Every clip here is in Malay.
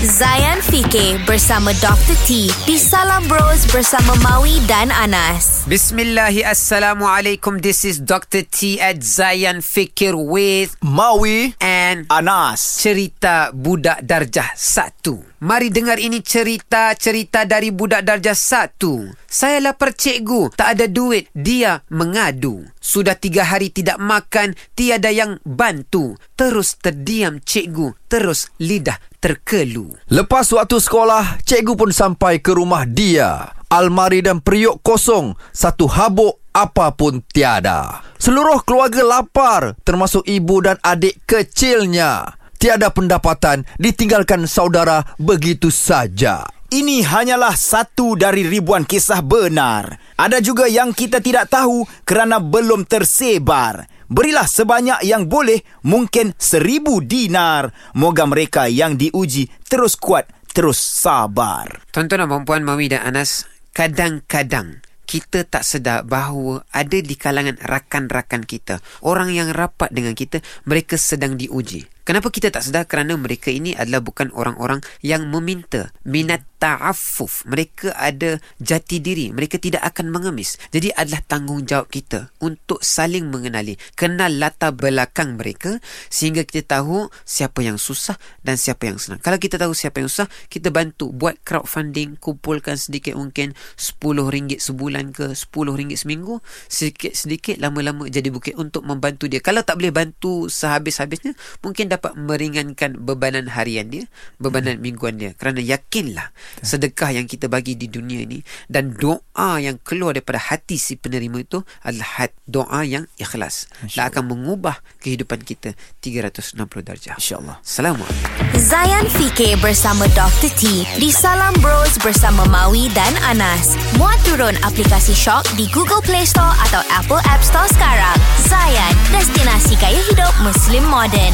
Zayan Fikir bersama Dr. T di Salam Bros bersama Maui dan Anas. Bismillahi Assalamualaikum. This is Dr. T at Zayan Fikir with Maui and Anas. cerita budak darjah satu. Mari dengar ini cerita-cerita dari budak darjah satu. Saya lapar cikgu, tak ada duit. Dia mengadu. Sudah tiga hari tidak makan, tiada yang bantu. Terus terdiam cikgu, terus lidah terkelu. Lepas waktu sekolah, cikgu pun sampai ke rumah dia. Almari dan periuk kosong, satu habuk apapun tiada. Seluruh keluarga lapar, termasuk ibu dan adik kecilnya. Tiada pendapatan, ditinggalkan saudara begitu saja. Ini hanyalah satu dari ribuan kisah benar. Ada juga yang kita tidak tahu kerana belum tersebar. Berilah sebanyak yang boleh, mungkin seribu dinar. Moga mereka yang diuji terus kuat, terus sabar. Tuan-tuan dan puan Mawi dan Anas, kadang-kadang kita tak sedar bahawa ada di kalangan rakan-rakan kita, orang yang rapat dengan kita, mereka sedang diuji. Kenapa kita tak sedar? Kerana mereka ini adalah bukan orang-orang yang meminta. Minat ta'affuf. Mereka ada jati diri. Mereka tidak akan mengemis. Jadi adalah tanggungjawab kita untuk saling mengenali. Kenal latar belakang mereka sehingga kita tahu siapa yang susah dan siapa yang senang. Kalau kita tahu siapa yang susah, kita bantu buat crowdfunding, kumpulkan sedikit mungkin RM10 sebulan ke RM10 seminggu. Sedikit-sedikit lama-lama jadi bukit untuk membantu dia. Kalau tak boleh bantu sehabis-habisnya, mungkin dapat meringankan bebanan harian dia, bebanan hmm. mingguan dia. Kerana yakinlah sedekah yang kita bagi di dunia ini dan doa yang keluar daripada hati si penerima itu adalah hat, doa yang ikhlas. Dan akan mengubah kehidupan kita 360 darjah. InsyaAllah. Assalamualaikum. Zayan Fikir bersama Dr. T di Salam Bros bersama Maui dan Anas. Muat turun aplikasi Shock di Google Play Store atau Apple App Store sekarang. Zayan, destinasi gaya hidup Muslim modern.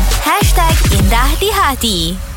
Indah di hati.